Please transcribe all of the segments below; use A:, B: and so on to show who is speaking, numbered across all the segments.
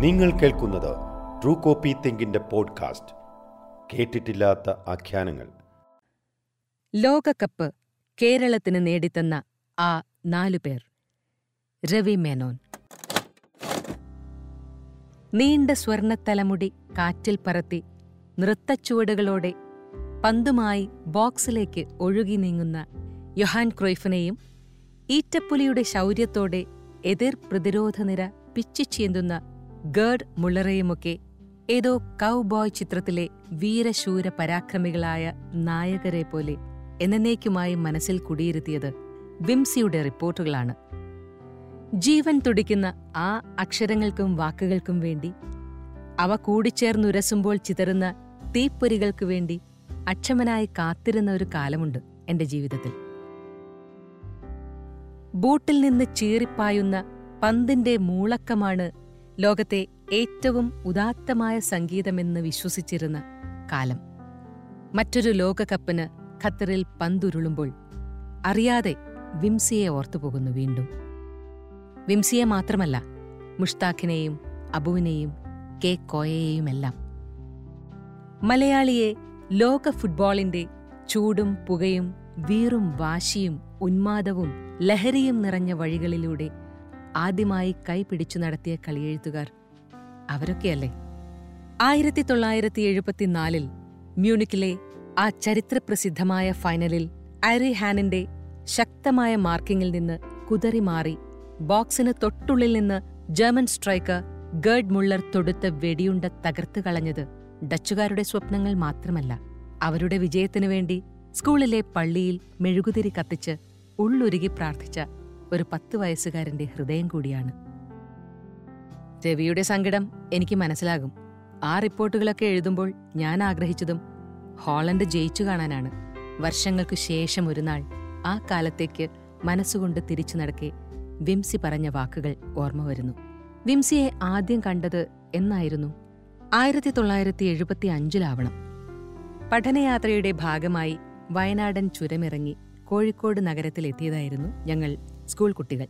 A: നിങ്ങൾ കേൾക്കുന്നത് true copy തെങ്കിന്റെ podcast കേട്ടിട്ടില്ലാത്ത ആഖ്യാനങ്ങൾ.
B: ലോകകപ്പ് കേരളത്തിന് നേടിത്തന്ന ആ നാലുപേർ രവി മേനോൻ. നീണ്ട സ്വർണത്തലമുടി കാറ്റിൽ പറത്തി നൃത്തച്ചുവടുകളോടെ പന്തുമായി ബോക്സിലേക്ക് ഒഴുകി നീങ്ങുന്ന യൊഹാൻ ക്രൊയ്ഫിനെയും ഈറ്റപ്പുലിയുടെ ശൗര്യത്തോടെ എതിർ പ്രതിരോധ നിര പിച്ചിച്ചീന്തുന്ന ഗേർഡ് മുള്ളറയുമൊക്കെ ഏതോ കൗബോയ് ചിത്രത്തിലെ വീരശൂര പരാക്രമികളായ നായകരെ പോലെ എന്നേക്കുമായി മനസ്സിൽ കുടിയിരുത്തിയത് വിംസിയുടെ റിപ്പോർട്ടുകളാണ്. ജീവൻ തുടിക്കുന്ന ആ അക്ഷരങ്ങൾക്കും വാക്കുകൾക്കും വേണ്ടി അവ കൂടിച്ചേർന്നുരസുമ്പോൾ ചിതറുന്ന തീപ്പൊരികൾക്കു വേണ്ടി അക്ഷമനായി കാത്തിരുന്ന ഒരു കാലമുണ്ട് എന്റെ ജീവിതത്തിൽ. ബൂട്ടിൽ നിന്ന് ചീറിപ്പായുന്ന പന്തിന്റെ മൂളക്കമാണ് ലോകത്തെ ഏറ്റവും ഉദാത്തമായ സംഗീതമെന്ന് വിശ്വസിച്ചിരുന്ന കാലം. മറ്റൊരു ലോകകപ്പിന് ഖത്തറിൽ പന്തുരുളുമ്പോൾ അറിയാതെ വിംസിയെ ഓർത്തുപോകുന്നു വീണ്ടും. വിംസിയെ മാത്രമല്ല മുഷ്താഖിനെയും അബുവിനെയും കെ കോയയെയുമെല്ലാം. മലയാളിയെ ലോക ഫുട്ബോളിന്റെ ചൂടും പുകയും വീറും വാശിയും ഉന്മാദവും ലഹരിയും നിറഞ്ഞ വഴികളിലൂടെ ആദ്യമായി കൈപിടിച്ചു നടത്തിയ കളിയെഴുത്തുകാർ അവരൊക്കെയല്ലേ? ആയിരത്തി തൊള്ളായിരത്തി എഴുപത്തിനാലിൽ മ്യൂണിക്കിലെ ആ ചരിത്രപ്രസിദ്ധമായ ഫൈനലിൽ ഐറി ഹാനിന്റെ ശക്തമായ മാർക്കിങ്ങിൽ നിന്ന് കുതറി മാറി ബോക്സിന് തൊട്ടുള്ളിൽ നിന്ന് ജർമ്മൻ സ്ട്രൈക്കർ ഗേർഡ് മുള്ളർ തൊടുത്ത വെടിയുണ്ട തകർത്തു കളഞ്ഞത് ഡച്ചുകാരുടെ സ്വപ്നങ്ങൾ മാത്രമല്ല. അവരുടെ വിജയത്തിനു വേണ്ടി സ്കൂളിലെ പള്ളിയിൽ മെഴുകുതിരി കത്തിച്ച് ഉള്ളുരുകി പ്രാർത്ഥിച്ച ഒരു പത്ത് വയസ്സുകാരന്റെ ഹൃദയം കൂടിയാണ്. രവിയുടെ സങ്കടം എനിക്ക് മനസ്സിലാകും. ആ റിപ്പോർട്ടുകളൊക്കെ എഴുതുമ്പോൾ ഞാൻ ആഗ്രഹിച്ചതും ഹോളണ്ട് ജയിച്ചു കാണാനാണ്. വർഷങ്ങൾക്കു ശേഷം ഒരു നാൾ ആ കാലത്തേക്ക് മനസ്സുകൊണ്ട് തിരിച്ചു നടക്കെ വിംസി പറഞ്ഞ വാക്കുകൾ ഓർമ്മ വരുന്നു. വിംസിയെ ആദ്യം കണ്ടത് എന്നായിരുന്നു? ആയിരത്തി തൊള്ളായിരത്തി എഴുപത്തി അഞ്ചിലാവണം പഠനയാത്രയുടെ ഭാഗമായി വയനാടൻ ചുരമിറങ്ങി കോഴിക്കോട് നഗരത്തിലെത്തിയതായിരുന്നു ഞങ്ങൾ സ്കൂൾ കുട്ടികൾ.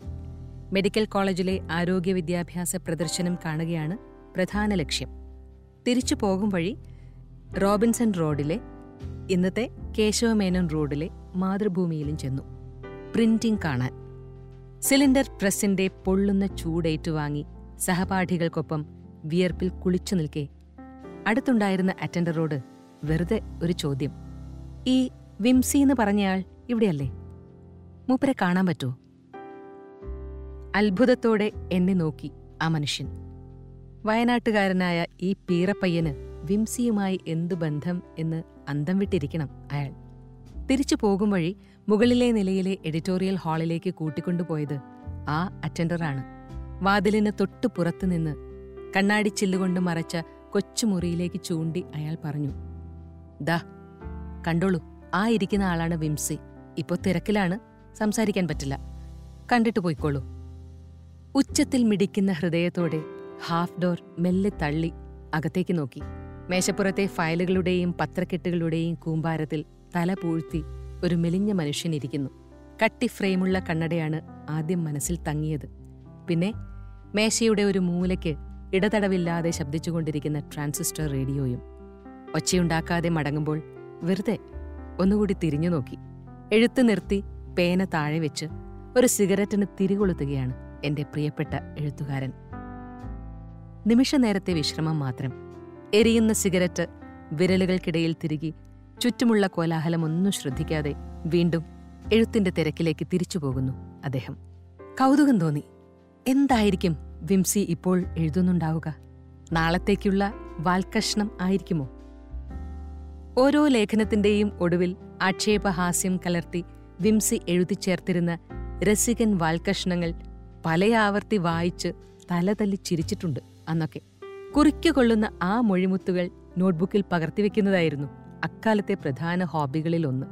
B: മെഡിക്കൽ കോളേജിലെ ആരോഗ്യ വിദ്യാഭ്യാസ പ്രദർശനം കാണുകയാണ് പ്രധാന ലക്ഷ്യം. തിരിച്ചു പോകും വഴി റോബിൻസൺ റോഡിലെ ഇന്നത്തെ കേശവമേനോൻ റോഡിലെ മാതൃഭൂമിയിലും ചെന്നു. പ്രിന്റിംഗ് കാണാൻ. സിലിണ്ടർ പ്രസിന്റെ പൊള്ളുന്ന ചൂടേറ്റുവാങ്ങി സഹപാഠികൾക്കൊപ്പം വിയർപ്പിൽ കുളിച്ചു നിൽക്കെ. അടുത്തുണ്ടായിരുന്ന അറ്റൻഡറോട് വെറുതെ ഒരു ചോദ്യം. ഈ വിംസി എന്ന് പറഞ്ഞയാൾ ഇവിടെയല്ലേ? മൂപ്പരെ കാണാൻ പറ്റുമോ അത്ഭുതത്തോടെ എന്നെ നോക്കി ആ മനുഷ്യൻ. വയനാട്ടുകാരനായ ഈ പീറപ്പയ്യന് വിംസിയുമായി എന്തു ബന്ധം എന്ന് അന്തം വിട്ടിരിക്കണം അയാൾ. തിരിച്ചു പോകും വഴി മുകളിലെ നിലയിലെ എഡിറ്റോറിയൽ ഹാളിലേക്ക് കൂട്ടിക്കൊണ്ടുപോയത് ആ അറ്റൻഡറാണ്. വാതിലിന് തൊട്ടു പുറത്തുനിന്ന് കണ്ണാടി ചില്ലുകൊണ്ട് മറച്ച കൊച്ചുമുറിയിലേക്ക് ചൂണ്ടി അയാൾ പറഞ്ഞു ദാ കണ്ടോളൂ ആ ഇരിക്കുന്ന ആളാണ് വിംസി. ഇപ്പോൾ തിരക്കിലാണ് സംസാരിക്കാൻ പറ്റില്ല. കണ്ടിട്ട് പോയിക്കോളൂ. ഉച്ചത്തിൽ മിടിക്കുന്ന ഹൃദയത്തോടെ ഹാഫ് ഡോർ മെല്ലെ തള്ളി അകത്തേക്ക് നോക്കി. മേശപ്പുറത്തെ ഫയലുകളുടെയും പത്രക്കെട്ടുകളുടെയും കൂമ്പാരത്തിൽ തല പൂഴ്ത്തി ഒരു മെലിഞ്ഞ മനുഷ്യൻ ഇരിക്കുന്നു. കട്ടി ഫ്രെയിമുള്ള കണ്ണടയാണ് ആദ്യം മനസ്സിൽ തങ്ങിയത്. പിന്നെ മേശയുടെ ഒരു മൂലയ്ക്ക് ഇടതടവില്ലാതെ ശബ്ദിച്ചുകൊണ്ടിരിക്കുന്ന ട്രാൻസിസ്റ്റർ റേഡിയോയും. ഒച്ചയുണ്ടാക്കാതെ മടങ്ങുമ്പോൾ വെറുതെ ഒന്നുകൂടി തിരിഞ്ഞു നോക്കി. എഴുത്ത് നിർത്തി പേന താഴെ വെച്ച് ഒരു സിഗരറ്റിന് തിരികൊളുത്തുകയാണ് എന്റെ പ്രിയപ്പെട്ട എഴുത്തുകാരൻ. നിമിഷ നേരത്തെ വിശ്രമം മാത്രം. എരിയുന്ന സിഗരറ്റ് വിരലുകൾക്കിടയിൽ തിരികി ചുറ്റുമുള്ള കോലാഹലമൊന്നും ശ്രദ്ധിക്കാതെ വീണ്ടും എഴുത്തിന്റെ തിരക്കിലേക്ക് തിരിച്ചു പോകുന്നു അദ്ദേഹം. കൗതുകം തോന്നി. എന്തായിരിക്കും വിംസി ഇപ്പോൾ എഴുതുന്നുണ്ടാവുക? നാളത്തേക്കുള്ള വാൽക്കഷ്ണം ആയിരിക്കുമോ? ഓരോ ലേഖനത്തിന്റെയും ഒടുവിൽ ആക്ഷേപഹാസ്യം കലർത്തി വിംസി എഴുതിച്ചേർത്തിരുന്ന രസികൻ വാൽക്കഷ്ണങ്ങൾ പലയാവർത്തി വായിച്ച് തലതല്ലി ചിരിച്ചിട്ടുണ്ട് അന്നൊക്കെ. കുറിക്കുകൊള്ളുന്ന ആ മൊഴിമുത്തുകൾ നോട്ട്ബുക്കിൽ പകർത്തിവെക്കുന്നതായിരുന്നു അക്കാലത്തെ പ്രധാന ഹോബികളിൽ ഒന്ന്.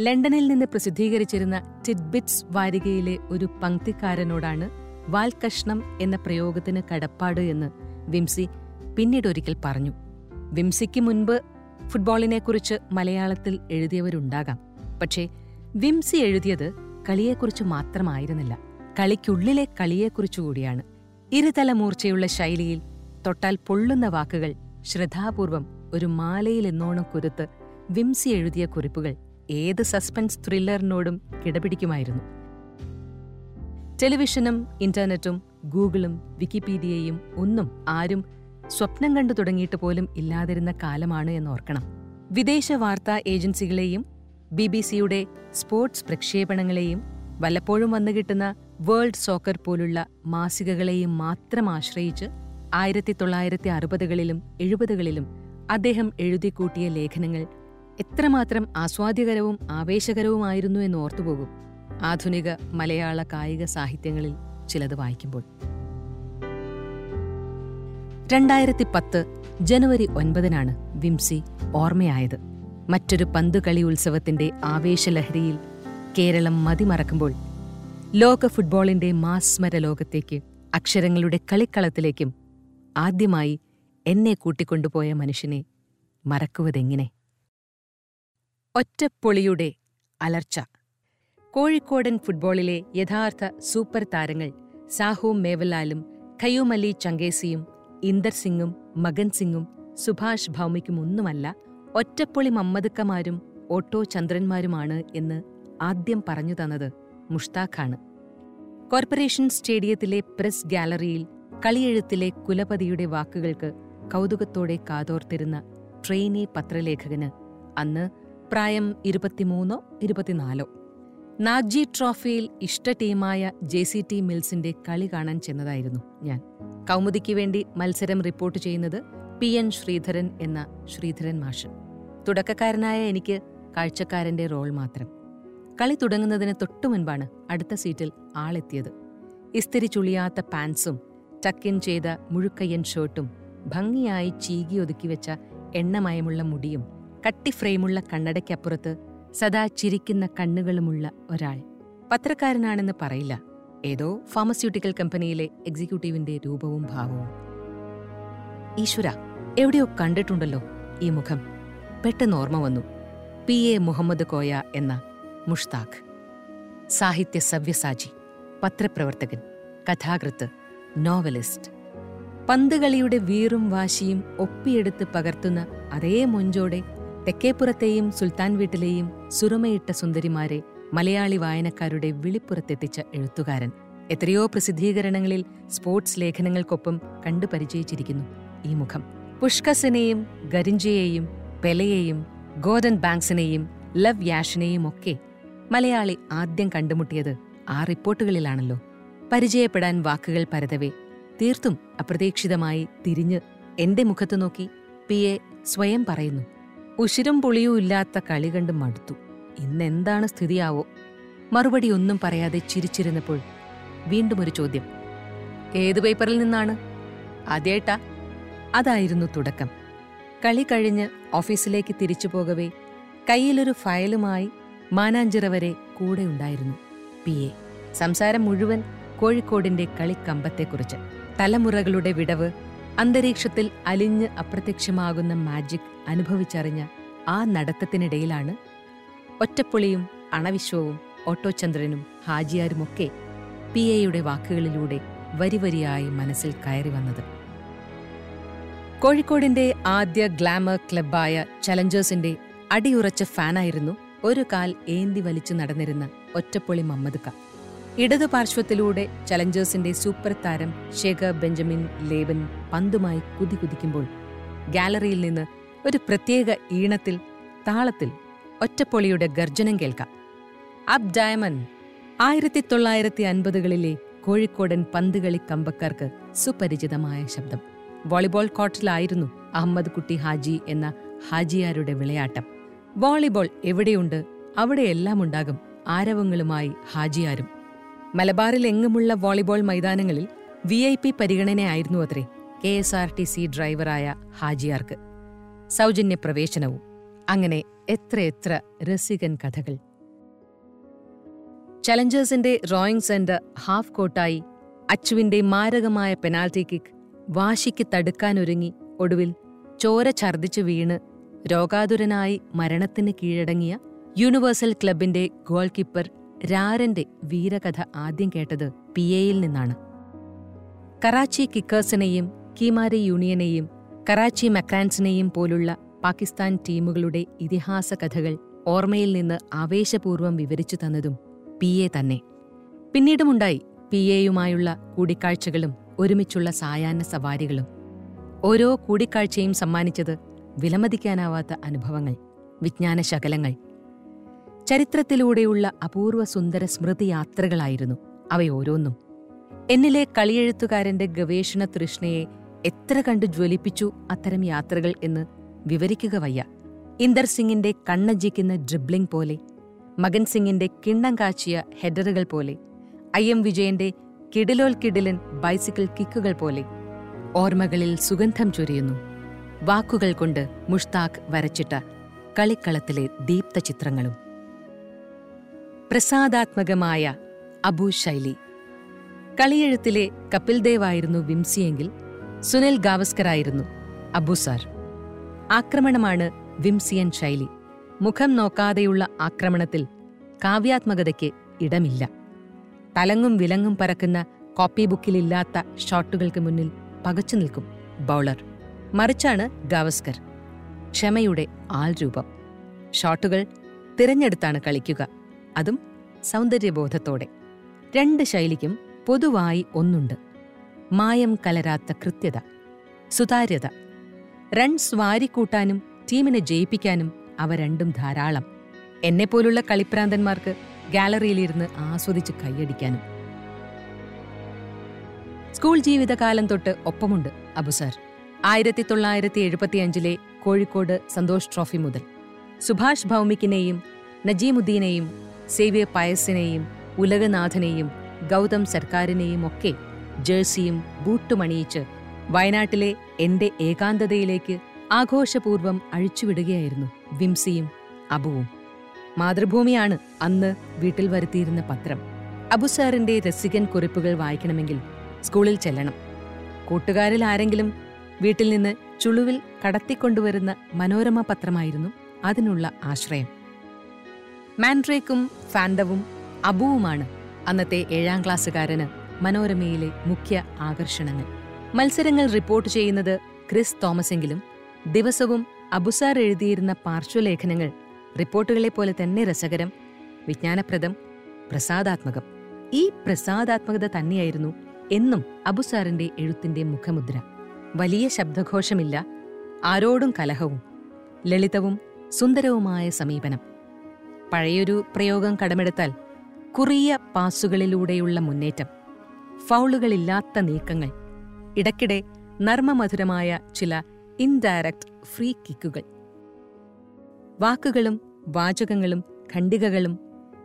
B: ലണ്ടനിൽ നിന്ന് പ്രസിദ്ധീകരിച്ചിരുന്ന ടിഡ്ബിറ്റ്സ് വാരികയിലെ ഒരു പങ്ക്തിക്കാരനോടാണ് വാൽകഷ്ണം എന്ന പ്രയോഗത്തിന് കടപ്പാട് എന്ന് വിംസി പിന്നീട് ഒരിക്കൽ പറഞ്ഞു. വിംസിക്ക് മുൻപ് ഫുട്ബോളിനെക്കുറിച്ച് മലയാളത്തിൽ എഴുതിയവരുണ്ടാകാം. പക്ഷേ വിംസി എഴുതിയത് കളിയെക്കുറിച്ച് മാത്രമായിരുന്നില്ല. കളിക്കുള്ളിലെ കളിയെക്കുറിച്ചുകൂടിയാണ്. ഇരുതല മൂർച്ചയുള്ള ശൈലിയിൽ തൊട്ടാൽ പൊള്ളുന്ന വാക്കുകൾ ശ്രദ്ധാപൂർവം ഒരു മാലയിൽ എന്നോണം കുരുത്ത് വിംസി എഴുതിയ കുറിപ്പുകൾ ഏത് സസ്പെൻസ് ത്രില്ലറിനോടും കിടപിടിക്കുമായിരുന്നു. ടെലിവിഷനും ഇന്റർനെറ്റും ഗൂഗിളും വിക്കിപീഡിയയും ഒന്നും ആരും സ്വപ്നം കണ്ടു തുടങ്ങിയിട്ട് പോലും ഇല്ലാതിരുന്ന കാലമാണ് എന്നോർക്കണം വിദേശ വാർത്താ ഏജൻസികളെയും ബി ബി സിയുടെ സ്പോർട്സ് പ്രക്ഷേപണങ്ങളെയും വല്ലപ്പോഴും വന്നു കിട്ടുന്ന വേൾഡ് സോക്കർ പോലുള്ള മാസികകളെയും മാത്രം ആശ്രയിച്ച് ആയിരത്തി തൊള്ളായിരത്തി അറുപതുകളിലും എഴുപതുകളിലും അദ്ദേഹം എഴുതിക്കൂട്ടിയ ലേഖനങ്ങൾ എത്രമാത്രം ആസ്വാദ്യകരവും ആവേശകരവുമായിരുന്നു എന്ന് ഓർത്തുപോകും ആധുനിക മലയാള കായിക സാഹിത്യങ്ങളിൽ ചിലത് വായിക്കുമ്പോൾ. രണ്ടായിരത്തി പത്ത് ജനുവരി ഒൻപതിനാണ് വിംസി ഓർമ്മയായത്. മറ്റൊരു പന്തുകളി ഉത്സവത്തിന്റെ ആവേശലഹരിയിൽ കേരളം മതിമറക്കുമ്പോൾ ലോക ഫുട്ബോളിന്റെ മാസ്മര ലോകത്തേക്ക് അക്ഷരങ്ങളുടെ കളിക്കളത്തിലേക്കും ആദ്യമായി എന്നെ കൂട്ടിക്കൊണ്ടുപോയ മനുഷ്യനെ മറക്കുവതെങ്ങനെ? ഒറ്റപ്പൊളിയുടെ അലർച്ച. കോഴിക്കോടൻ ഫുട്ബോളിലെ യഥാർത്ഥ സൂപ്പർ താരങ്ങൾ സാഹു മേവലാലും ഖയൂമലി ചങ്കേസിയും ഇന്ദർ സിംഗും മകൻ സിംഗും സുഭാഷ് ഭൗമിക്കും ഒന്നുമല്ല ഒറ്റപ്പൊളി മമ്മദക്കമാരും ഓട്ടോ ചന്ദ്രന്മാരുമാണ് എന്ന് ആദ്യം പറഞ്ഞു തന്നത് മുഷ്താഖാണ്. കോർപ്പറേഷൻ സ്റ്റേഡിയത്തിലെ പ്രസ് ഗാലറിയിൽ കളിയെഴുത്തിലെ കുലപതിയുടെ വാക്കുകൾക്ക് കൗതുകത്തോടെ കാതോർത്തിരുന്ന ട്രെയിനി പത്രലേഖകന് അന്ന് പ്രായം ഇരുപത്തിമൂന്നോ ഇരുപത്തിനാലോ. നാഗ്ജി ട്രോഫിയിൽ ഇഷ്ട ടീമായ ജെ സി ടി മിൽസിന്റെ കളി കാണാൻ ചെന്നതായിരുന്നു ഞാൻ. കൗമുദിക്ക് വേണ്ടി മത്സരം റിപ്പോർട്ട് ചെയ്യുന്നത് പി എൻ ശ്രീധരൻ എന്ന ശ്രീധരൻ മാഷൻ തുടക്കക്കാരനായ എനിക്ക് കാഴ്ചക്കാരന്റെ റോൾ മാത്രം. കളി തുടങ്ങുന്നതിന് തൊട്ടു മുൻപാണ് അടുത്ത സീറ്റിൽ ആളെത്തിയത്. ഇസ്തിരി ചുളിയാത്ത പാൻസും ടക്കിൻ ചെയ്ത മുഴുക്കയ്യൻ ഷർട്ടും ഭംഗിയായി ചീകി ഒതുക്കി വെച്ച എണ്ണമയമുള്ള മുടിയും കട്ടി ഫ്രെയിമുള്ള കണ്ണടയ്ക്കപ്പുറത്ത് സദാ ചിരിക്കുന്ന കണ്ണുകളുമുള്ള ഒരാൾ. പത്രക്കാരനാണെന്ന് പറയില്ല. ഏതോ ഫാർമസ്യൂട്ടിക്കൽ കമ്പനിയിലെ എക്സിക്യൂട്ടീവിന്റെ രൂപവും ഭാവവും. ഈശ്വര എവിടെയോ കണ്ടിട്ടുണ്ടല്ലോ ഈ മുഖം. പെട്ടെന്ന് ഓർമ്മ വന്നു. പി. എ. മുഹമ്മദ് കോയ എന്ന മുഷ്താഖ്. സാഹിത്യ സവ്യസാജി പത്രപ്രവർത്തകൻ കഥാകൃത്ത് നോവലിസ്റ്റ്. പന്തുകളിയുടെ വീറും വാശിയും ഒപ്പിയെടുത്ത് പകർത്തുന്ന അതേ മൊഞ്ചോടെ തെക്കേപ്പുറത്തെയും സുൽത്താൻ വീട്ടിലെയും സുരമയിട്ട സുന്ദരിമാരെ മലയാളി വായനക്കാരുടെ വിളിപ്പുറത്തെത്തിച്ച എഴുത്തുകാരൻ എത്രയോ പ്രസിദ്ധീകരണങ്ങളിൽ സ്പോർട്സ് ലേഖനങ്ങൾക്കൊപ്പം കണ്ടു പരിചയിച്ചിരിക്കുന്നു ഈ മുഖം. പുഷ്കസിനെയും ഗരിഞ്ചയെയും പെലയെയും ഗോർഡൻ ബാങ്ക്സിനെയും ലവ് യാഷിനെയും ഒക്കെ മലയാളി ആദ്യം കണ്ടുമുട്ടിയത് ആ റിപ്പോർട്ടുകളിലാണല്ലോ. പരിചയപ്പെടാൻ വാക്കുകൾ പരതവേ തീർത്തും അപ്രതീക്ഷിതമായി തിരിഞ്ഞ് എന്റെ മുഖത്തു നോക്കി പി എ സ്വയം പറയുന്നു ഉശിരും പുളിയും ഇല്ലാത്ത കളി കണ്ട് മടുത്തു. ഇന്നെന്താണ് സ്ഥിതിയാവോ? മറുപടി ഒന്നും പറയാതെ ചിരിച്ചിരുന്നപ്പോൾ വീണ്ടും ഒരു ചോദ്യം ഏത് പേപ്പറിൽ നിന്നാണ്? അതേട്ടാ അതായിരുന്നു തുടക്കം. കളി കഴിഞ്ഞ് ഓഫീസിലേക്ക് തിരിച്ചു പോകവേ കയ്യിലൊരു ഫയലുമായി മാനാഞ്ചിറ വരെ കൂടെ ഉണ്ടായിരുന്നു. പി. എ. സംസാരം മുഴുവൻ കോഴിക്കോടിന്റെ കളിക്കമ്പത്തെക്കുറിച്ച്. തലമുറകളുടെ വിടവ് അന്തരീക്ഷത്തിൽ അലിഞ്ഞ് അപ്രത്യക്ഷമാകുന്ന മാജിക് അനുഭവിച്ചറിഞ്ഞ ആ നടത്തത്തിനിടയിലാണ് ഒറ്റപ്പൊളിയും അണവിശ്വവും ഓട്ടോചന്ദ്രനും ഹാജിയാരുമൊക്കെ പി. എയുടെ വാക്കുകളിലൂടെ വരിവരിയായി മനസ്സിൽ കയറി വന്നത് കോഴിക്കോടിന്റെ ആദ്യ ഗ്ലാമർ ക്ലബ്ബായ ചലഞ്ചേഴ്സിന്റെ അടിയുറച്ച ഫാനായിരുന്നു ഒരു കാൽ ഏന്തി വലിച്ചു നടന്നിരുന്ന ഒറ്റപ്പൊളി മമ്മദ് ക. ഇടതു പാർശ്വത്തിലൂടെ ചലഞ്ചേഴ്സിന്റെ സൂപ്പർ താരം ശേഖർ ബെഞ്ചമിൻ ലേബൻ പന്തുമായി കുതി കുതിക്കുമ്പോൾ ഗാലറിയിൽ നിന്ന് ഒരു പ്രത്യേക ഈണത്തിൽ താളത്തിൽ ഒറ്റപ്പൊളിയുടെ ഗർജനം കേൾക്കാം. അബ് ഡയമൻ ആയിരത്തി തൊള്ളായിരത്തി അൻപതുകളിലെ കോഴിക്കോടൻ പന്തുകളി കമ്പക്കാർക്ക് സുപരിചിതമായ ശബ്ദം. വോളിബോൾ കോർട്ടിലായിരുന്നു അഹമ്മദ് കുട്ടി ഹാജി എന്ന ഹാജിയാരുടെ വിളയാട്ടം. വോളിബോൾ എവിടെയുണ്ട് അവിടെയെല്ലാം ഉണ്ടാകും ആരവങ്ങളുമായി ഹാജിയാരും. മലബാറിലെങ്ങുമുള്ള വോളിബോൾ മൈതാനങ്ങളിൽ വി ഐ പി പരിഗണനയായിരുന്നു അത്രേ K S R T C ഡ്രൈവറായ ഹാജിയാർക്ക്. സൗജന്യ പ്രവേശനവും. അങ്ങനെ എത്രയെത്ര രസികൻ കഥകൾ. ചലഞ്ചേഴ്സിന്റെ റോയിങ് സെന്റർ ഹാഫ് കോട്ടായി അച്ചുവിന്റെ മാരകമായ പെനാൽറ്റി കിക്ക് വാശിക്ക് തടുക്കാനൊരുങ്ങി ഒടുവിൽ ചോര ഛർദിച്ചു വീണ് രോഗാതുരനായി മരണത്തിന് കീഴടങ്ങിയ യൂണിവേഴ്സൽ ക്ലബിന്റെ ഗോൾ കീപ്പർ രാരന്റെ വീരകഥ ആദ്യം കേട്ടത് പി എയിൽ നിന്നാണ്. കറാച്ചി കിക്കേഴ്സിനെയും കീമാരി യൂണിയനെയും കറാച്ചി മക്രാൻസിനെയും പോലുള്ള പാകിസ്ഥാൻ ടീമുകളുടെ ഇതിഹാസ കഥകൾ ഓർമ്മയിൽ നിന്ന് ആവേശപൂർവം വിവരിച്ചു തന്നതും പി എ തന്നെ. പിന്നീടുമുണ്ടായി പി എയുമായുള്ള കൂടിക്കാഴ്ചകളും ഒരുമിച്ചുള്ള സായാഹ്ന സവാരികളും ഓരോ കൂടിക്കാഴ്ചയും സമ്മാനിച്ചത് വിലമതിക്കാനാവാത്ത അനുഭവങ്ങൾ വിജ്ഞാനശകലങ്ങൾ ചരിത്രത്തിലൂടെയുള്ള അപൂർവ സുന്ദര സ്മൃതിയാത്രകളായിരുന്നു അവയോരോന്നും എന്നിലെ കളിയെഴുത്തുകാരന്റെ ഗവേഷണ തൃഷ്ണയെ എത്ര കണ്ട് ജ്വലിപ്പിച്ചു അത്തരം യാത്രകൾ എന്ന് വിവരിക്കുക വയ്യ. ഇന്ദർ സിംഗിന്റെ കണ്ണജിക്കുന്ന ഡ്രിബ്ലിംഗ് പോലെ മകൻ സിംഗിന്റെ കിണ്ണം കാച്ചിയ ഹെഡറുകൾ പോലെ ഐ എം വിജയന്റെ കിടിലോൽ കിടിലൻ ബൈസിക്കിൾ കിക്കുകൾ പോലെ ഓർമ്മകളിൽ സുഗന്ധം ചൊരിയുന്നു. വാക്കുകൾ കൊണ്ട് മുഷ്താഖ് വരച്ചിട്ട കളിക്കളത്തിലെ ദീപ്ത ചിത്രങ്ങളും. പ്രസാദാത്മകമായ അബു ശൈലി. കളിയെഴുത്തിലെ കപിൽ ദേവ് ആയിരുന്നു വിംസിയെങ്കിൽ സുനിൽ ഗാവസ്കറായിരുന്നു അബു സാർ. ആക്രമണമാണ് വിംസിയൻ ശൈലി. മുഖം നോക്കാതെയുള്ള ആക്രമണത്തിൽ കാവ്യാത്മകതയ്ക്ക് ഇടമില്ല. തലങ്ങും വിലങ്ങും പരക്കുന്ന കോപ്പി ബുക്കിലില്ലാത്ത ഷോട്ടുകൾക്ക് മുന്നിൽ പകച്ചു നിൽക്കും ബൗളർ. മറിച്ചാണ് ഗാവസ്കർ. ക്ഷമയുടെ ആൾരൂപം ഷോട്ടുകൾ തിരഞ്ഞെടുത്താണ് കളിക്കുക. അതും സൗന്ദര്യബോധത്തോടെ. രണ്ട് ശൈലിക്കും പൊതുവായി ഒന്നുണ്ട്. മായം കലരാത്ത കൃത്യത സുതാര്യത. റൺസ് വാരിക്കൂട്ടാനും ടീമിനെ ജയിപ്പിക്കാനും അവ രണ്ടും ധാരാളം. എന്നെപ്പോലുള്ള കളിപ്രാന്തന്മാർക്ക് ഗാലറിയിലിരുന്ന് ആസ്വദിച്ച് കൈയടിക്കാനും. സ്കൂൾ ജീവിതകാലം തൊട്ട് ഒപ്പമുണ്ട് അബുസാർ ആയിരത്തി തൊള്ളായിരത്തി എഴുപത്തിയഞ്ചിലെ കോഴിക്കോട് സന്തോഷ് ട്രോഫി മുതൽ. സുഭാഷ് ഭൗമിക്കിനെയും നജീമുദ്ദീനെയും സേവ്യ പയസിനെയും ഉലകനാഥനെയും ഗൗതം സർക്കാരിനെയും ഒക്കെ ജേഴ്സിയും ബൂട്ടുമണിയിച്ച് വയനാട്ടിലെ എന്റെ ഏകാന്തതയിലേക്ക് ആഘോഷപൂർവം അഴിച്ചുവിടുകയായിരുന്നു വിംസിയും അബുവും. മാതൃഭൂമിയാണ് അന്ന് വീട്ടിൽ വരുത്തിയിരുന്ന പത്രം. അബുസാറിന്റെ രസികൻ കുറിപ്പുകൾ വായിക്കണമെങ്കിൽ സ്കൂളിൽ ചെല്ലണം. കൂട്ടുകാരിൽ ആരെങ്കിലും വീട്ടിൽ നിന്ന് ചുളുവിൽ കടത്തിക്കൊണ്ടുവരുന്ന മനോരമ പത്രമായിരുന്നു അതിനുള്ള ആശ്രയം. മാൻഡ്രേക്കും ഫാൻഡവും അബുവുമാണ് അന്നത്തെ ഏഴാം ക്ലാസ്സുകാരന് മനോരമയിലെ മുഖ്യ ആകർഷണങ്ങൾ. മത്സരങ്ങൾ റിപ്പോർട്ട് ചെയ്യുന്നത് ക്രിസ് തോമസെങ്കിലും ദിവസവും അബുസാർ എഴുതിയിരുന്ന പാർശ്വലേഖനങ്ങൾ റിപ്പോർട്ടുകളെ പോലെ തന്നെ രസകരം വിജ്ഞാനപ്രദം പ്രസാദാത്മകം. ഈ പ്രസാദാത്മകത തന്നെയായിരുന്നു എന്നും അബുസാറിന്റെ എഴുത്തിന്റെ മുഖമുദ്ര. വലിയ ശബ്ദഘോഷമില്ല ആരോടും കലഹവും ലളിതവും സുന്ദരവുമായ സമീപനം. പഴയൊരു പ്രയോഗം കടമെടുത്താൽ കുറിയ പാസുകളിലൂടെയുള്ള മുന്നേറ്റം ഫൗളുകളില്ലാത്ത നീക്കങ്ങൾ ഇടയ്ക്കിടെ നർമ്മമധുരമായ ചില ഇൻഡയറക്റ്റ് ഫ്രീ കിക്കുകൾ വാക്കുകളും വാചകങ്ങളും ഖണ്ഡികകളും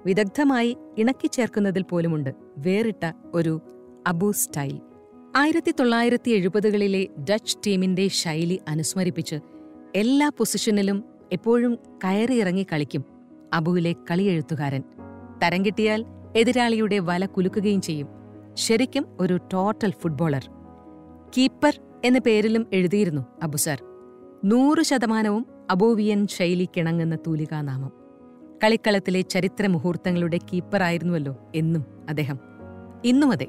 B: വിദഗ്ധമായി ഇണക്കിച്ചേർക്കുന്നതിൽ പോലുമുണ്ട് വേറിട്ട ഒരു അബു സ്റ്റൈൽ. ആയിരത്തി തൊള്ളായിരത്തി എഴുപതുകളിലെ ഡച്ച് ടീമിന്റെ ശൈലി അനുസ്മരിപ്പിച്ച് എല്ലാ പൊസിഷനിലും എപ്പോഴും കയറിയിറങ്ങി കളിക്കും അബുവിലെ കളിയെഴുത്തുകാരൻ. തരം കിട്ടിയാൽ എതിരാളിയുടെ വല കുലുക്കുകയും ചെയ്യും. ശരിക്കും ഒരു ടോട്ടൽ ഫുട്ബോളർ. കീപ്പർ എന്ന പേരിലും എഴുതിയിരുന്നു അബുസാർ നൂറ് ശതമാനവും അബോവിയൻ ശൈലിക്കിണങ്ങുന്ന തൂലികാനാമം. കളിക്കളത്തിലെ ചരിത്ര മുഹൂർത്തങ്ങളുടെ കീപ്പറായിരുന്നുവല്ലോ എന്നും അദ്ദേഹം. ഇന്നും അതെ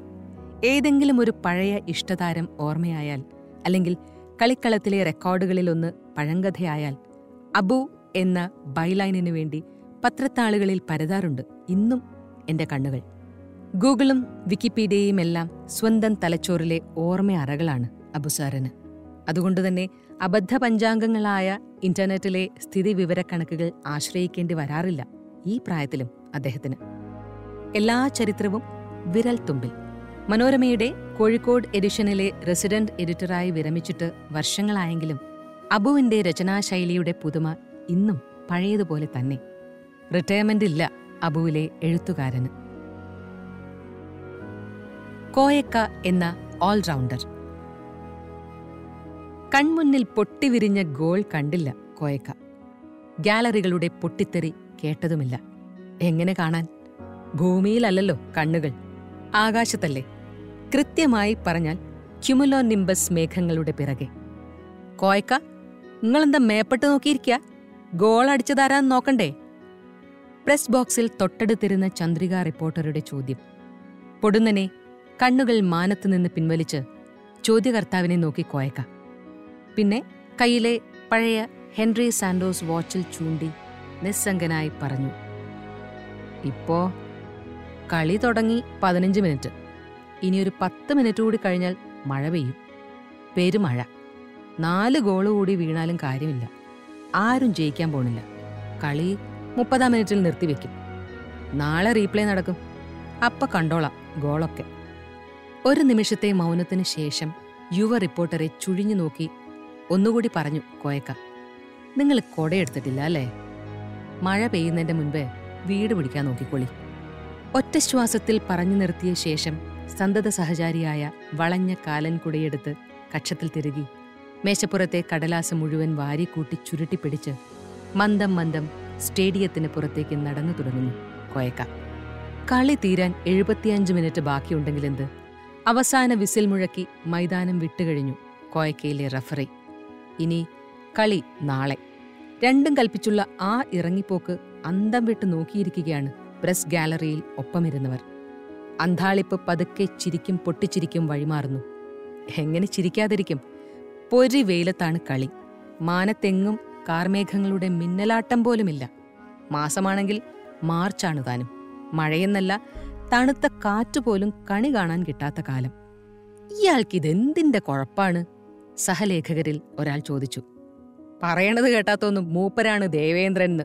B: ഏതെങ്കിലും ഒരു പഴയ ഇഷ്ടതാരം ഓർമ്മയായാൽ അല്ലെങ്കിൽ കളിക്കളത്തിലെ റെക്കോർഡുകളിലൊന്ന് പഴങ്കഥയായാൽ അബു എന്ന ബൈലൈനിനു വേണ്ടി പത്രത്താളുകളിൽ പരതാറുണ്ട് ഇന്നും എന്റെ കണ്ണുകൾ. ഗൂഗിളും വിക്കിപീഡിയയും എല്ലാം സ്വന്തം തലച്ചോറിലെ ഓർമ്മ അറകളാണ് അബുസാറിന് അതുകൊണ്ടുതന്നെ അബദ്ധ പഞ്ചാംഗങ്ങളായ ഇന്റർനെറ്റിലെ സ്ഥിതിവിവരക്കണക്കുകൾ ആശ്രയിക്കേണ്ടി വരാറില്ല ഈ പ്രായത്തിലും അദ്ദേഹത്തിന്. എല്ലാ ചരിത്രവും വിരൽ തുമ്പിൽ. മനോരമയുടെ കോഴിക്കോട് എഡിഷനിലെ റെസിഡന്റ് എഡിറ്ററായി വിരമിച്ചിട്ട് വർഷങ്ങളായെങ്കിലും അബുവിന്റെ രചനാശൈലിയുടെ പുതുമ ഇന്നും പഴയതുപോലെ തന്നെ. റിട്ടയർമെന്റ് ഇല്ല അബുവിലെ എഴുത്തുകാരന്. കോയക്ക എന്ന ഓൾറൗണ്ടർ കൺമുന്നിൽ പൊട്ടിവിരിഞ്ഞ ഗോൾ കണ്ടില്ല കോയക്ക. ഗാലറികളുടെ പൊട്ടിത്തെറി കേട്ടതുമില്ല. എങ്ങനെ കാണാൻ? ഭൂമിയിലല്ലല്ലോ കണ്ണുകൾ. ആകാശത്തല്ലേ? കൃത്യമായി പറഞ്ഞാൽ ക്യുമുലോ നിംബസ് മേഘങ്ങളുടെ പിറകെ. കോയക്ക നിങ്ങളെന്താ മേപ്പെട്ട് നോക്കിയിരിക്കുക ഗോൾ അടിച്ചതാരാന്ന് നോക്കണ്ടേ? പ്രസ് ബോക്സിൽ തൊട്ടടുത്തിരുന്ന ചന്ദ്രിക റിപ്പോർട്ടറുടെ ചോദ്യം. പൊടുന്നനെ കണ്ണുകൾ മാനത്തുനിന്ന് പിൻവലിച്ച് ചോദ്യകർത്താവിനെ നോക്കി കോയക്ക. പിന്നെ കയ്യിലെ പഴയ ഹെൻറി സാൻഡോസ് വാച്ചിൽ ചൂണ്ടി നിസ്സംഗനായി പറഞ്ഞു ഇപ്പോ കളി തുടങ്ങി പതിനഞ്ച് മിനിറ്റ്. ഇനിയൊരു പത്ത് മിനിറ്റ് കൂടി കഴിഞ്ഞാൽ മഴ പെയ്യും. പെരുമഴ. നാല് ഗോൾ കൂടി വീണാലും കാര്യമില്ല. ആരും ജയിക്കാൻ പോണില്ല. കളി മുപ്പതാം മിനിറ്റിൽ നിർത്തിവെക്കും നാളെ റീപ്ലേ നടക്കും. അപ്പ കണ്ടോളാം ഗോളൊക്കെ. ഒരു നിമിഷത്തെ മൗനത്തിന് ശേഷം യുവ റിപ്പോർട്ടറെ ചുഴിഞ്ഞു നോക്കി ഒന്നുകൂടി പറഞ്ഞു കോയക്ക. നിങ്ങൾ കൊടയെടുത്തിട്ടില്ല അല്ലേ? മഴ പെയ്യുന്നതിന്റെ മുൻപേ വീട് പിടിക്കാൻ നോക്കിക്കൊള്ളി ഒറ്റ ശ്വാസത്തിൽ പറഞ്ഞു നിർത്തിയ ശേഷം സന്തത സഹചാരിയായ വളഞ്ഞ കാലൻ കുടയെടുത്ത് കക്ഷത്തിൽ തിരുകി. മേശപ്പുറത്തെ കടലാസ് മുഴുവൻ വാരിക്കൂട്ടി ചുരുട്ടിപ്പിടിച്ച് മന്ദം മന്ദം സ്റ്റേഡിയത്തിന് പുറത്തേക്ക് നടന്നു തുടങ്ങുന്നു കോയക്ക. കളി തീരാൻ എഴുപത്തിയഞ്ച് മിനിറ്റ് ബാക്കിയുണ്ടെങ്കിലെന്ത് അവസാന വിസിൽ മുഴക്കി മൈതാനം വിട്ടുകഴിഞ്ഞു കോയക്കയിലെ റഫറി. ഇനി കളി നാളെ. രണ്ടും കൽപ്പിച്ചുള്ള ആ ഇറങ്ങിപ്പോക്ക് അന്തം വിട്ട് നോക്കിയിരിക്കുകയാണ് പ്രസ് ഗാലറിയിൽ ഒപ്പമിരുന്നവർ. അന്താളിപ്പ് പതുക്കെ ചിരിക്കും പൊട്ടിച്ചിരിക്കും വഴിമാറുന്നു. എങ്ങനെ ചിരിക്കാതിരിക്കും? പൊരി വെയിലത്താണ് കളി. മാനത്തെങ്ങും കാർമേഘങ്ങളുടെ മിന്നലാട്ടം പോലുമില്ല. മാസമാണെങ്കിൽ മാർച്ചാണ് താനും. മഴയെന്നല്ല തണുത്ത കാറ്റുപോലും കണി കാണാൻ കിട്ടാത്ത കാലം. ഇയാൾക്കിതെന്തിന്റെ കുഴപ്പാണ്? സഹലേഖകരിൽ ഒരാൾ ചോദിച്ചു പറയണത് കേട്ടാത്തൊന്നും മൂപ്പരാണ് ദേവേന്ദ്രൻ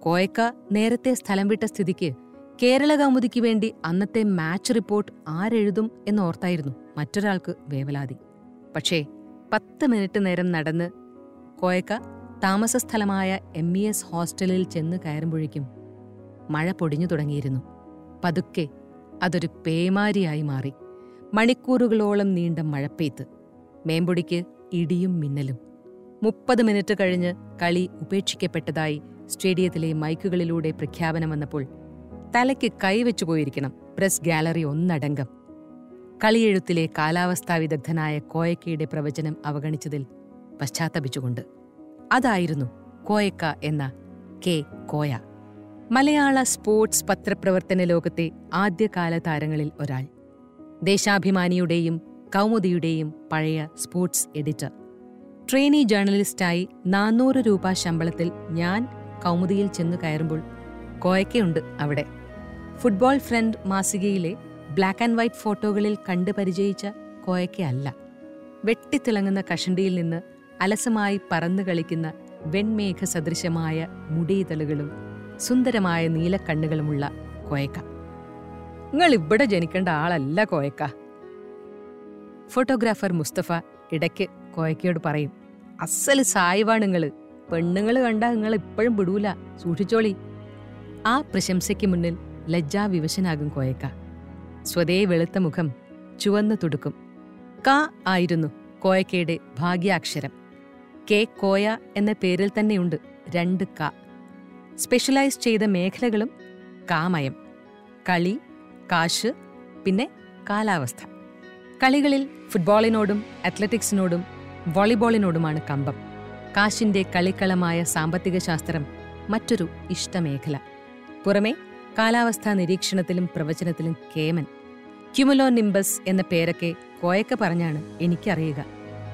B: കോയക്ക നേരത്തെ സ്ഥലം വിട്ട സ്ഥിതിക്ക് കേരള കൗമുദിക്ക് വേണ്ടി അന്നത്തെ മാച്ച് റിപ്പോർട്ട് ആരെഴുതും എന്നോർത്തായിരുന്നു മറ്റൊരാൾക്ക് വേവലാതി. പക്ഷേ പത്ത് മിനിറ്റ് നേരം നടന്ന് കോയക്ക താമസ സ്ഥലമായ എം ഇ എസ് ഹോസ്റ്റലിൽ ചെന്ന് കയറുമ്പോഴേക്കും മഴ പൊടിഞ്ഞു തുടങ്ങിയിരുന്നു. പതുക്കെ അതൊരു പേമാരിയായി മാറി. മണിക്കൂറുകളോളം നീണ്ട മഴപ്പെയ്ത്ത് മേമ്പൊടിക്ക് ഇടിയും മിന്നലും. മുപ്പത് മിനിറ്റ് കഴിഞ്ഞ് കളി ഉപേക്ഷിക്കപ്പെട്ടതായി സ്റ്റേഡിയത്തിലെ മൈക്കുകളിലൂടെ പ്രഖ്യാപനം വന്നപ്പോൾ തലയ്ക്ക് കൈവച്ചു പോയിരിക്കണം പ്രസ് ഗാലറി ഒന്നടങ്കം. കളിയെഴുത്തിലെ കാലാവസ്ഥാ വിദഗ്ധനായ കോയക്കയുടെ പ്രവചനം അവഗണിച്ചതിൽ പശ്ചാത്തപിച്ചുകൊണ്ട്. അതായിരുന്നു കോയക്ക എന്ന കെ കോയ. മലയാള സ്പോർട്സ് പത്രപ്രവർത്തന ലോകത്തെ ആദ്യകാല താരങ്ങളിൽ ഒരാൾ. ദേശാഭിമാനിയുടെയും കൗമുദിയുടെയും പഴയ സ്പോർട്സ് എഡിറ്റർ. ട്രെയിനി ജേർണലിസ്റ്റായി നാനൂറ് രൂപ ശമ്പളത്തിൽ ഞാൻ കൗമുദിയിൽ ചെന്നു കയറുമ്പോൾ കോയക്കയുണ്ട് അവിടെ. ഫുട്ബോൾ ഫ്രണ്ട് മാസികയിലെ ബ്ലാക്ക് ആൻഡ് വൈറ്റ് ഫോട്ടോകളിൽ കണ്ടു പരിചയിച്ച കോയക്കയല്ല വെട്ടിത്തിളങ്ങുന്ന കഷണ്ടിയിൽ നിന്ന് അലസമായി പറന്നു കളിക്കുന്ന വെൺമേഘ സദൃശമായ മുടിയിതളുകളും സുന്ദരമായ നീലക്കണ്ണുകളുമുള്ള കോയക്ക. നിങ്ങൾ ഇവിടെ ജനിക്കേണ്ട ആളല്ല കോയക്ക. ഫോട്ടോഗ്രാഫർ മുസ്തഫ ഇടയ്ക്ക് കോയക്കയോട് പറയും അസൽ സായിവാണ് നിങ്ങൾ. പെണ്ണുങ്ങൾ കണ്ടാ നിങ്ങൾ ഇപ്പോഴും വിടൂല. സൂക്ഷിച്ചോളി. ആ പ്രശംസയ്ക്ക് മുന്നിൽ ലജ്ജാവിവശനാകും കോയക്ക. സ്വതേ വെളുത്ത മുഖം ചുവന്നു തുടുക്കും. ക ആയിരുന്നു കോയക്കയുടെ ഭാഗ്യാക്ഷരം. കെ കോയ എന്ന പേരിൽ തന്നെയുണ്ട് രണ്ട് ക. സ്പെഷ്യലൈസ് ചെയ്ത മേഖലകളും കാമയം. കളി കാശ് പിന്നെ കാലാവസ്ഥ. കളികളിൽ ഫുട്ബോളിനോടും അത്ലറ്റിക്സിനോടും വോളിബോളിനോടുമാണ് കമ്പം. കാശിന്റെ കളിക്കളമായ സാമ്പത്തിക ശാസ്ത്രം മറ്റൊരു ഇഷ്ടമേഖല. പുറമെ കാലാവസ്ഥാ നിരീക്ഷണത്തിലും പ്രവചനത്തിലും കേമൻ. ക്യുമുലോ നിംബസ് എന്ന പേരൊക്കെ കോയക്ക പറഞ്ഞാണ് എനിക്കറിയുക.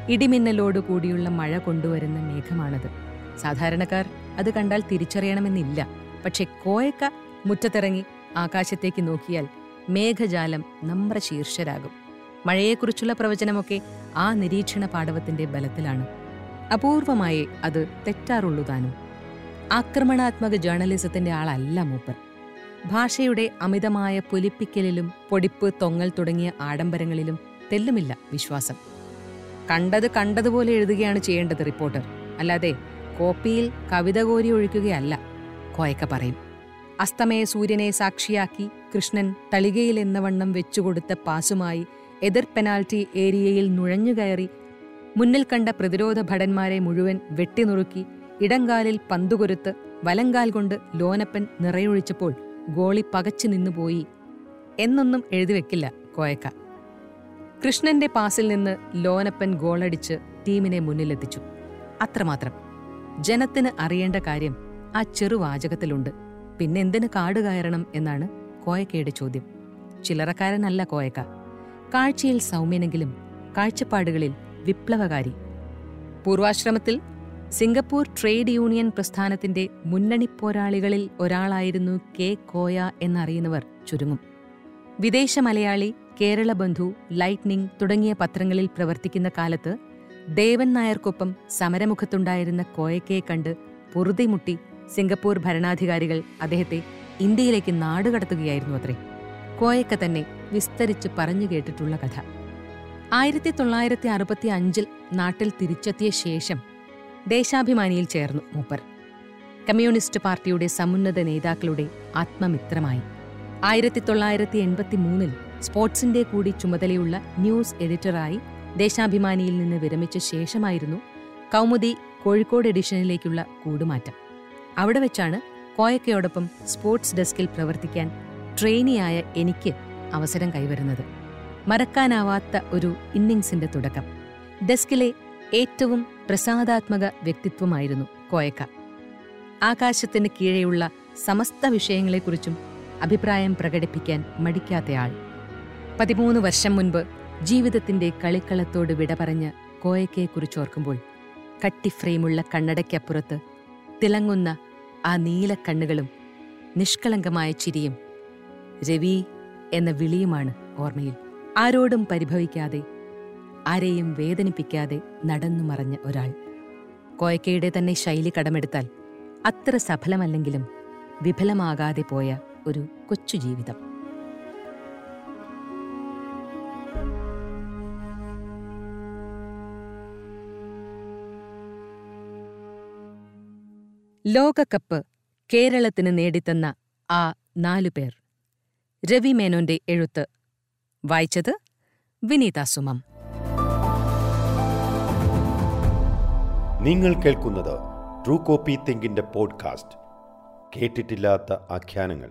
B: ഇടിമിന്നലോട് കൂടിയുള്ള മഴ കൊണ്ടുവരുന്ന മേഘമാണത്. സാധാരണക്കാർ അത് കണ്ടാൽ തിരിച്ചറിയണമെന്നില്ല. പക്ഷെ കോയക്ക മുറ്റത്തിറങ്ങി ആകാശത്തേക്ക് നോക്കിയാൽ മേഘജാലം നമ്ര ശീർഷരാകും. മഴയെക്കുറിച്ചുള്ള പ്രവചനമൊക്കെ ആ നിരീക്ഷണ പാടവത്തിന്റെ ബലത്തിലാണ്. അപൂർവമായി അത് തെറ്റാറുള്ളൂ താനും ആക്രമണാത്മക ജേർണലിസത്തിന്റെ ആളല്ല മൂപ്പർ. ഭാഷയുടെ അമിതമായ പൊലിപ്പിക്കലിലും പൊടിപ്പ് തൊങ്ങൽ തുടങ്ങിയ ആഡംബരങ്ങളിലും തെല്ലുമില്ല വിശ്വാസം. കണ്ടത് കണ്ടതുപോലെ എഴുതുകയാണ് ചെയ്യേണ്ടത് റിപ്പോർട്ടർ. അല്ലാതെ കോപ്പിയിൽ കവിത കോരി ഒഴിക്കുകയല്ല കോയക്ക പറയും. അസ്തമയ സൂര്യനെ സാക്ഷിയാക്കി കൃഷ്ണൻ തളികയിൽ എന്ന വണ്ണം വെച്ചുകൊടുത്ത പാസുമായി എതിർ പെനാൽറ്റി ഏരിയയിൽ നുഴഞ്ഞുകയറി മുന്നിൽ കണ്ട പ്രതിരോധ ഭടന്മാരെ മുഴുവൻ വെട്ടിനുറുക്കി ഇടങ്കാലിൽ പന്തുകൊരുത്ത് വലങ്കാൽ കൊണ്ട് ലോനപ്പൻ നിറയൊഴിച്ചപ്പോൾ ഗോളി പകച്ചു നിന്നുപോയി എന്നൊന്നും എഴുതിവെക്കില്ല കോയക്ക. കൃഷ്ണന്റെ പാസിൽ നിന്ന് ലോനപ്പൻ ഗോളടിച്ച് ടീമിനെ മുന്നിലെത്തിച്ചു. അത്രമാത്രം. ജനത്തിന് അറിയേണ്ട കാര്യം ആ ചെറുവാചകത്തിലുണ്ട് പിന്നെന്തിന് കാട് കയറണം എന്നാണ് കോയക്കയുടെ ചോദ്യം. ചില്ലറക്കാരനല്ല കോയക്ക. കാഴ്ചയിൽ സൗമ്യനെങ്കിലും കാഴ്ചപ്പാടുകളിൽ വിപ്ലവകാരി. പൂർവാശ്രമത്തിൽ സിംഗപ്പൂർ ട്രേഡ് യൂണിയൻ പ്രസ്ഥാനത്തിന്റെ മുന്നണി പോരാളികളിൽ ഒരാളായിരുന്നു കെ കോയ എന്നറിയുന്നവർ ചുരുങ്ങും. വിദേശ മലയാളി കേരള ബന്ധു ലൈറ്റ്നിംഗ് തുടങ്ങിയ പത്രങ്ങളിൽ പ്രവർത്തിക്കുന്ന കാലത്ത് ദേവൻ നായർക്കൊപ്പം സമരമുഖത്തുണ്ടായിരുന്ന കോയക്കയെ കണ്ട് പൊറുതിമുട്ടി സിംഗപ്പൂർ ഭരണാധികാരികൾ അദ്ദേഹത്തെ ഇന്ത്യയിലേക്ക് നാടുകടത്തുകയായിരുന്നു അത്രേ. കോയക്ക തന്നെ വിസ്തരിച്ച് പറഞ്ഞു കേട്ടിട്ടുള്ള കഥ. ആയിരത്തി തൊള്ളായിരത്തി അറുപത്തി അഞ്ചിൽ നാട്ടിൽ തിരിച്ചെത്തിയ ശേഷം ദേശാഭിമാനിയിൽ ചേർന്നു മൂപ്പർ. കമ്മ്യൂണിസ്റ്റ് പാർട്ടിയുടെ സമുന്നത നേതാക്കളുടെ ആത്മമിത്രമായി. ആയിരത്തി തൊള്ളായിരത്തി എൺപത്തി മൂന്നിൽ സ്പോർട്സിന്റെ കൂടി ചുമതലയുള്ള ന്യൂസ് എഡിറ്ററായി ദേശാഭിമാനിയിൽ നിന്ന് വിരമിച്ച ശേഷമായിരുന്നു കൗമുദി കോഴിക്കോട് എഡിഷനിലേക്കുള്ള കൂടുമാറ്റം. അവിടെ വെച്ചാണ് കോയക്കയോടൊപ്പം സ്പോർട്സ് ഡെസ്കിൽ പ്രവർത്തിക്കാൻ ട്രെയിനിയായ എനിക്ക് അവസരം കൈവരുന്നത്. മറക്കാനാവാത്ത ഒരു ഇന്നിങ്സിന്റെ തുടക്കം. ഡെസ്കിലെ ഏറ്റവും പ്രസാദാത്മക വ്യക്തിത്വമായിരുന്നു കോയക്ക. ആകാശത്തിന് കീഴെയുള്ള സമസ്ത വിഷയങ്ങളെക്കുറിച്ചും അഭിപ്രായം പ്രകടിപ്പിക്കാൻ മടിക്കാത്തയാൾ പതിമൂന്ന് വർഷം മുൻപ് ജീവിതത്തിന്റെ കളിക്കളത്തോട് വിട പറഞ്ഞ കോയക്കയെക്കുറിച്ചോർക്കുമ്പോൾ കട്ടിഫ്രെയിമുള്ള കണ്ണടയ്ക്കപ്പുറത്ത് തിളങ്ങുന്ന ആ നീലക്കണ്ണുകളും നിഷ്കളങ്കമായ ചിരിയും രവി എന്ന വിളിയുമാണ് ഓർമ്മയിൽ. ആരോടും പരിഭവിക്കാതെ ആരെയും വേദനിപ്പിക്കാതെ നടന്നു മറഞ്ഞ ഒരാൾ. കോയക്കയുടെ തന്നെ ശൈലി കടമെടുത്താൽ അത്ര സഫലമല്ലെങ്കിലും വിഫലമാകാതെ പോയ ഒരു കൊച്ചു ജീവിതം. ലോകകപ്പ് കേരളത്തിന് നേടിത്തന്ന ആ നാലുപേർ രവി മേനോന്റെ എഴുത്ത്. വായിച്ചത് വിനീത സുമം.
A: നിങ്ങൾ കേൾക്കുന്നത് ട്രൂ കോപ്പി തിങ്കിന്റെ പോഡ്കാസ്റ്റ്. കേട്ടിട്ടില്ലാത്ത ആഖ്യാനങ്ങൾ.